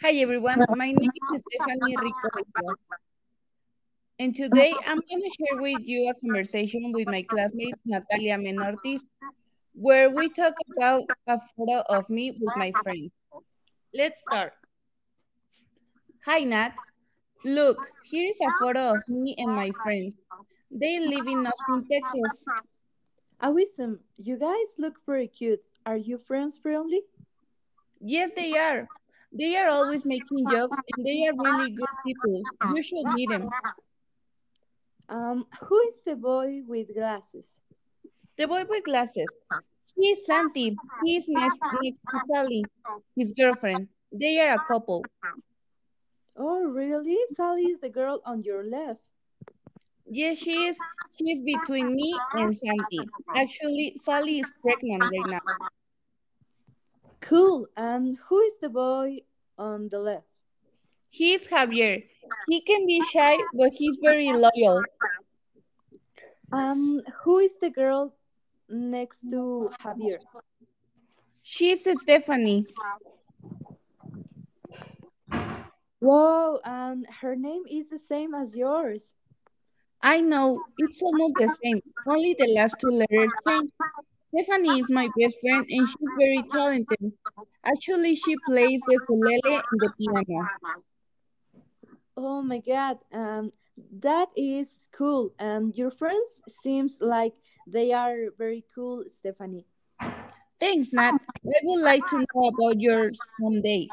Hi everyone, my name is Stephanie Rico and today I'm going to share with you a conversation with my classmate Natalia Menortis where we talk about a photo of me with my friends. Let's start. Hi Nat, look, here is a photo of me and my friends. They live in Austin, Texas. Awesome, you guys look pretty cute. Are you friends friendly? Yes, they are. They are always making jokes and they are really good people. You should meet them. Um, who is the boy with glasses? The boy with glasses. He's Santi. He's next, next to Sally, his girlfriend. They are a couple. Oh, really? Sally is the girl on your left. Yes, she is. She's between me and Santi. Actually, Sally is pregnant right now. Cool. And who is the boy on the left? He's Javier. He can be shy, but he's very loyal. Um, who is the girl next to Javier? She's Stephanie. Whoa, and her name is the same as yours. I know, it's almost the same, only the last two letters change. Stephanie is my best friend and she's very talented. Actually, she plays the ukulele and the piano. Oh my god, um, that is cool. And your friends seems like they are very cool, Stephanie. Thanks, Nat. I would like to know about yours someday.